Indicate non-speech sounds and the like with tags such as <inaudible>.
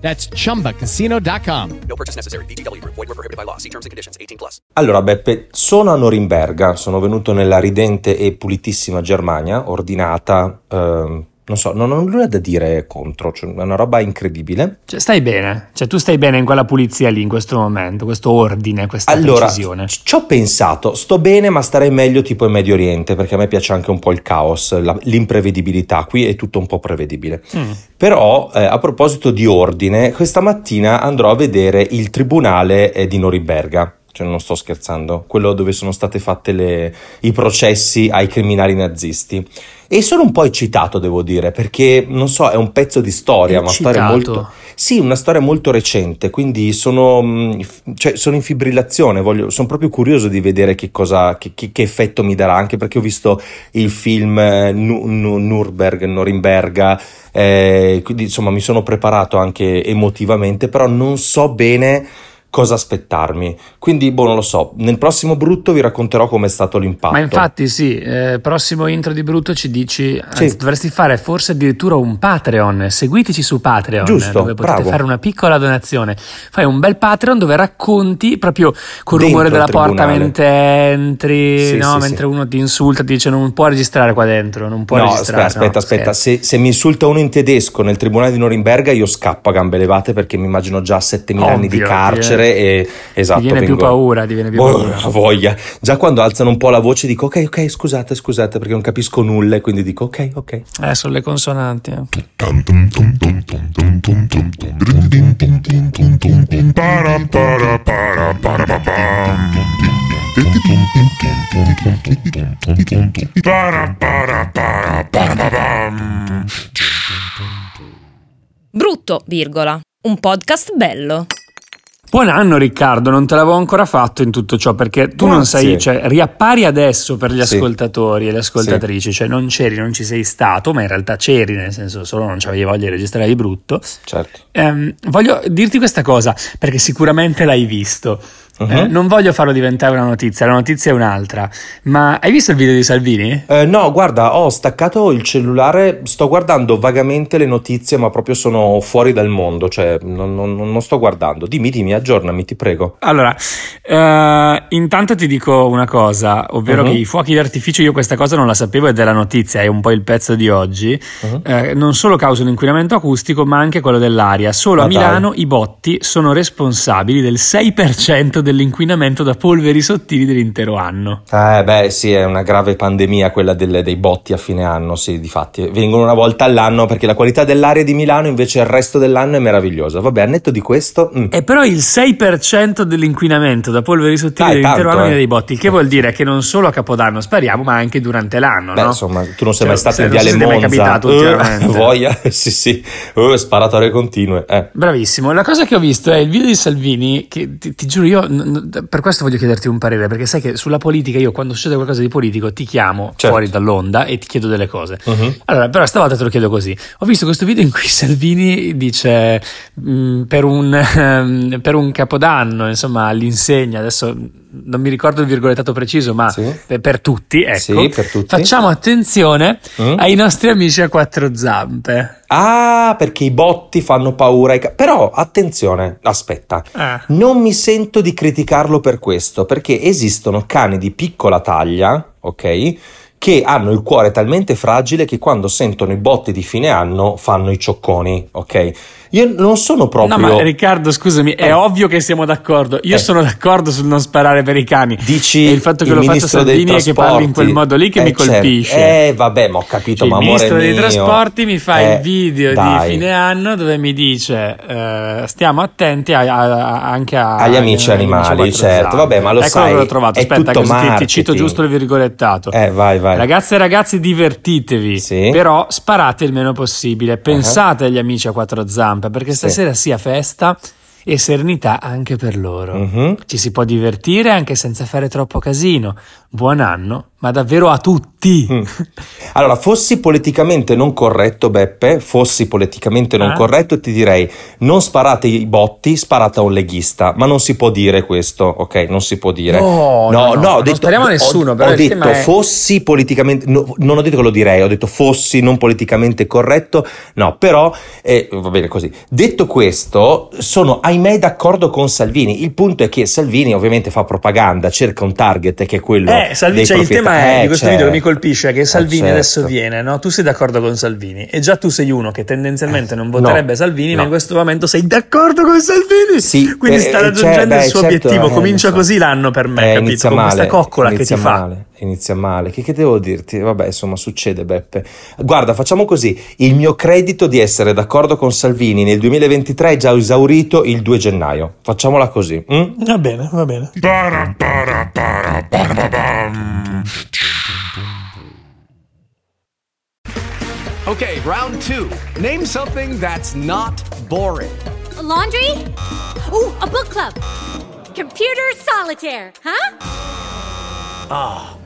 That's chumbacasino.com. No purchase necessary. VGW Group. Void were prohibited by law. See terms and conditions. 18 plus. Allora, Beppe, sono a Norimberga, sono venuto nella ridente e pulitissima Germania, ordinata, ehm, non so, non ho nulla da dire contro, cioè, è una roba incredibile. Cioè, stai bene, cioè tu stai bene in quella pulizia lì in questo momento, questo ordine, questa Allora, precisione. ci ho pensato, sto bene, ma starei meglio tipo in Medio Oriente, perché a me piace anche un po' il caos, la- l'imprevedibilità, qui è tutto un po' prevedibile. Mm. Però, eh, a proposito di ordine, questa mattina andrò a vedere il tribunale eh, di Norimberga. Cioè, non sto scherzando, quello dove sono state fatte le- i processi ai criminali nazisti. E sono un po' eccitato, devo dire, perché non so, è un pezzo di storia, una storia Eccitato? molto. Sì, una storia molto recente, quindi sono, f- cioè, sono in fibrillazione, voglio- sono proprio curioso di vedere che, cosa, che, che- che effetto mi darà, anche perché ho visto il film eh, Nu- Nu- Nürburg, Norimberga, eh, quindi insomma mi sono preparato anche emotivamente, però non so bene cosa aspettarmi. Quindi, boh, non lo so, nel prossimo brutto vi racconterò com'è stato l'impatto. Ma infatti sì, eh, prossimo intro di brutto ci dici, anzi, Sì. dovresti fare forse addirittura un Patreon, seguiteci su Patreon, Giusto, dove potete bravo. fare una piccola donazione. Fai un bel Patreon dove racconti proprio col rumore della porta mentre entri, Sì, no? sì, mentre uno ti insulta, ti dice non può registrare qua dentro, non può No, registrare. aspetta, aspetta, no, aspetta. Se, se mi insulta uno in tedesco nel tribunale di Norimberga, io scappo a gambe levate perché mi immagino già 7000 anni di Ovvio, carcere e esatto. Ti viene più vengo- paura, ti viene più Oh, paura. <laughs> voglia. Già quando alzano un po' la voce dico ok, ok, scusate, scusate perché non capisco nulla e quindi dico ok, ok. Eh, sono le consonanti. eh. Brutto, virgola. Un podcast bello. Buon anno Riccardo, non te l'avevo ancora fatto in tutto ciò perché tu non Grazie. sei, cioè riappari adesso per gli Sì. ascoltatori e le ascoltatrici, cioè non c'eri, non ci sei stato, ma in realtà c'eri, nel senso solo non c'avevi voglia di registrare di brutto. Certo. Ehm, voglio dirti questa cosa perché sicuramente l'hai visto. Mhm. Eh, non voglio farlo diventare una notizia, la notizia è un'altra. Ma hai visto il video di Salvini? Eh, no, guarda, ho staccato il cellulare, sto guardando vagamente le notizie, ma proprio sono fuori dal mondo, cioè non, non- non sto guardando. Dimmi, dimmi, aggiornami, ti prego. Allora, eh, intanto ti dico una cosa, ovvero Mhm. che i fuochi d'artificio, io questa cosa non la sapevo ed è la notizia, è un po' il pezzo di oggi, Mhm. eh, non solo causano inquinamento acustico ma anche quello dell'aria. Solo Ma a dai. Milano i botti sono responsabili del 6% dell'inquinamento da polveri sottili dell'intero anno. Eh beh sì, è una grave pandemia quella delle- dei botti a fine anno, sì, difatti. Vengono una volta all'anno perché la qualità dell'aria di Milano invece il resto dell'anno è meravigliosa. Vabbè, a netto di questo... mm. E però il 6% dell'inquinamento da polveri sottili Dai, dell'intero tanto, anno viene eh. dai botti, il che vuol dire che non solo a Capodanno spariamo ma anche durante l'anno, Beh, no? insomma, tu non sei Cioè, mai stato in so Viale ti è mai Monza. capitato Eh, ultimamente. <laughs> voglia, <laughs> sì sì, Eh, sparatorie continue. Eh. Bravissimo, la cosa che ho visto è il video di Salvini, che ti, ti giuro io, n- per questo voglio chiederti un parere, perché sai che sulla politica io quando succede qualcosa di politico ti chiamo Certo. fuori dall'onda e ti chiedo delle cose. Mhm. Allora, però stavolta te lo chiedo così. Ho visto questo video in cui <laughs> Salvini dice mh, per, un, <laughs> per un capodanno, insomma, all'insegna, adesso non mi ricordo il virgolettato preciso, ma Sì. per, tutti, ecco, Sì, per tutti. facciamo attenzione Mm. ai nostri amici a quattro zampe. Ah, perché i botti fanno paura ca- Però, attenzione, aspetta. Ah. Non mi sento di criticarlo per questo, perché esistono cani di piccola taglia, ok? Che hanno il cuore talmente fragile che quando sentono i botti di fine anno fanno i ciocconi, ok? Io non sono proprio. No, ma Riccardo, scusami, è Eh. ovvio che siamo d'accordo. Io Eh. sono d'accordo sul non sparare per i cani. Dici e il fatto che il lo faccia Salvini e che parli in quel modo lì che Eh, mi certo. colpisce. Eh, vabbè, ma ho capito, Cioè, ma il ministro dei mio. trasporti mi fa Eh, il video dai. di fine anno dove mi dice eh, stiamo attenti a- a- anche a- Agli amici animali, a quattro certo. Vabbè, ma lo ecco sai, l'ho trovato. Aspetta, così ti- ti, cito giusto il virgolettato. Eh, vai, vai. Ragazze e ragazzi, divertitevi, Sì. però sparate il meno possibile. Pensate agli amici a quattro zampe perché Sì. stasera sia festa e serenità anche per loro. Mhm. Ci si può divertire anche senza fare troppo casino. Buon anno, ma davvero a tutti. Mm. Allora, fossi politicamente non corretto, Beppe, fossi politicamente non Ah. corretto, ti direi non sparate i botti, sparate a un leghista, ma non si può dire questo, ok? Non si può dire. No, no, no, ho non detto, spariamo a ho- nessuno, Ho, però il detto tema è- fossi politicamente, no, non ho detto che lo direi, ho detto fossi non politicamente corretto, no, però eh, va bene così. Detto questo, sono ahimè d'accordo con Salvini. Il punto è che Salvini ovviamente fa propaganda, cerca un target che è quello Eh, Salvini, dei cioè, il proprietari. Tema è, Eh, di questo certo. video che mi colpisce è che Salvini certo. adesso viene, no? Tu sei d'accordo con Salvini e già tu sei uno che tendenzialmente non voterebbe No, Salvini, ma no. in questo momento sei d'accordo con Salvini. Sì, Quindi eh, sta eh, raggiungendo cioè, il suo certo, obiettivo. eh, Comincia so. così l'anno per me, Eh, capito? Con questa male, coccola che ti fa. Inizia male. Che, che devo dirti? Vabbè, insomma, succede, Beppe. Guarda, facciamo così. Il mio credito di essere d'accordo con Salvini nel 2023 è già esaurito il 2 gennaio. Facciamola così. mm? Va bene, va bene. Okay, round two. Name something that's not boring. A laundry? Ooh, a book club. Computer solitaire, huh?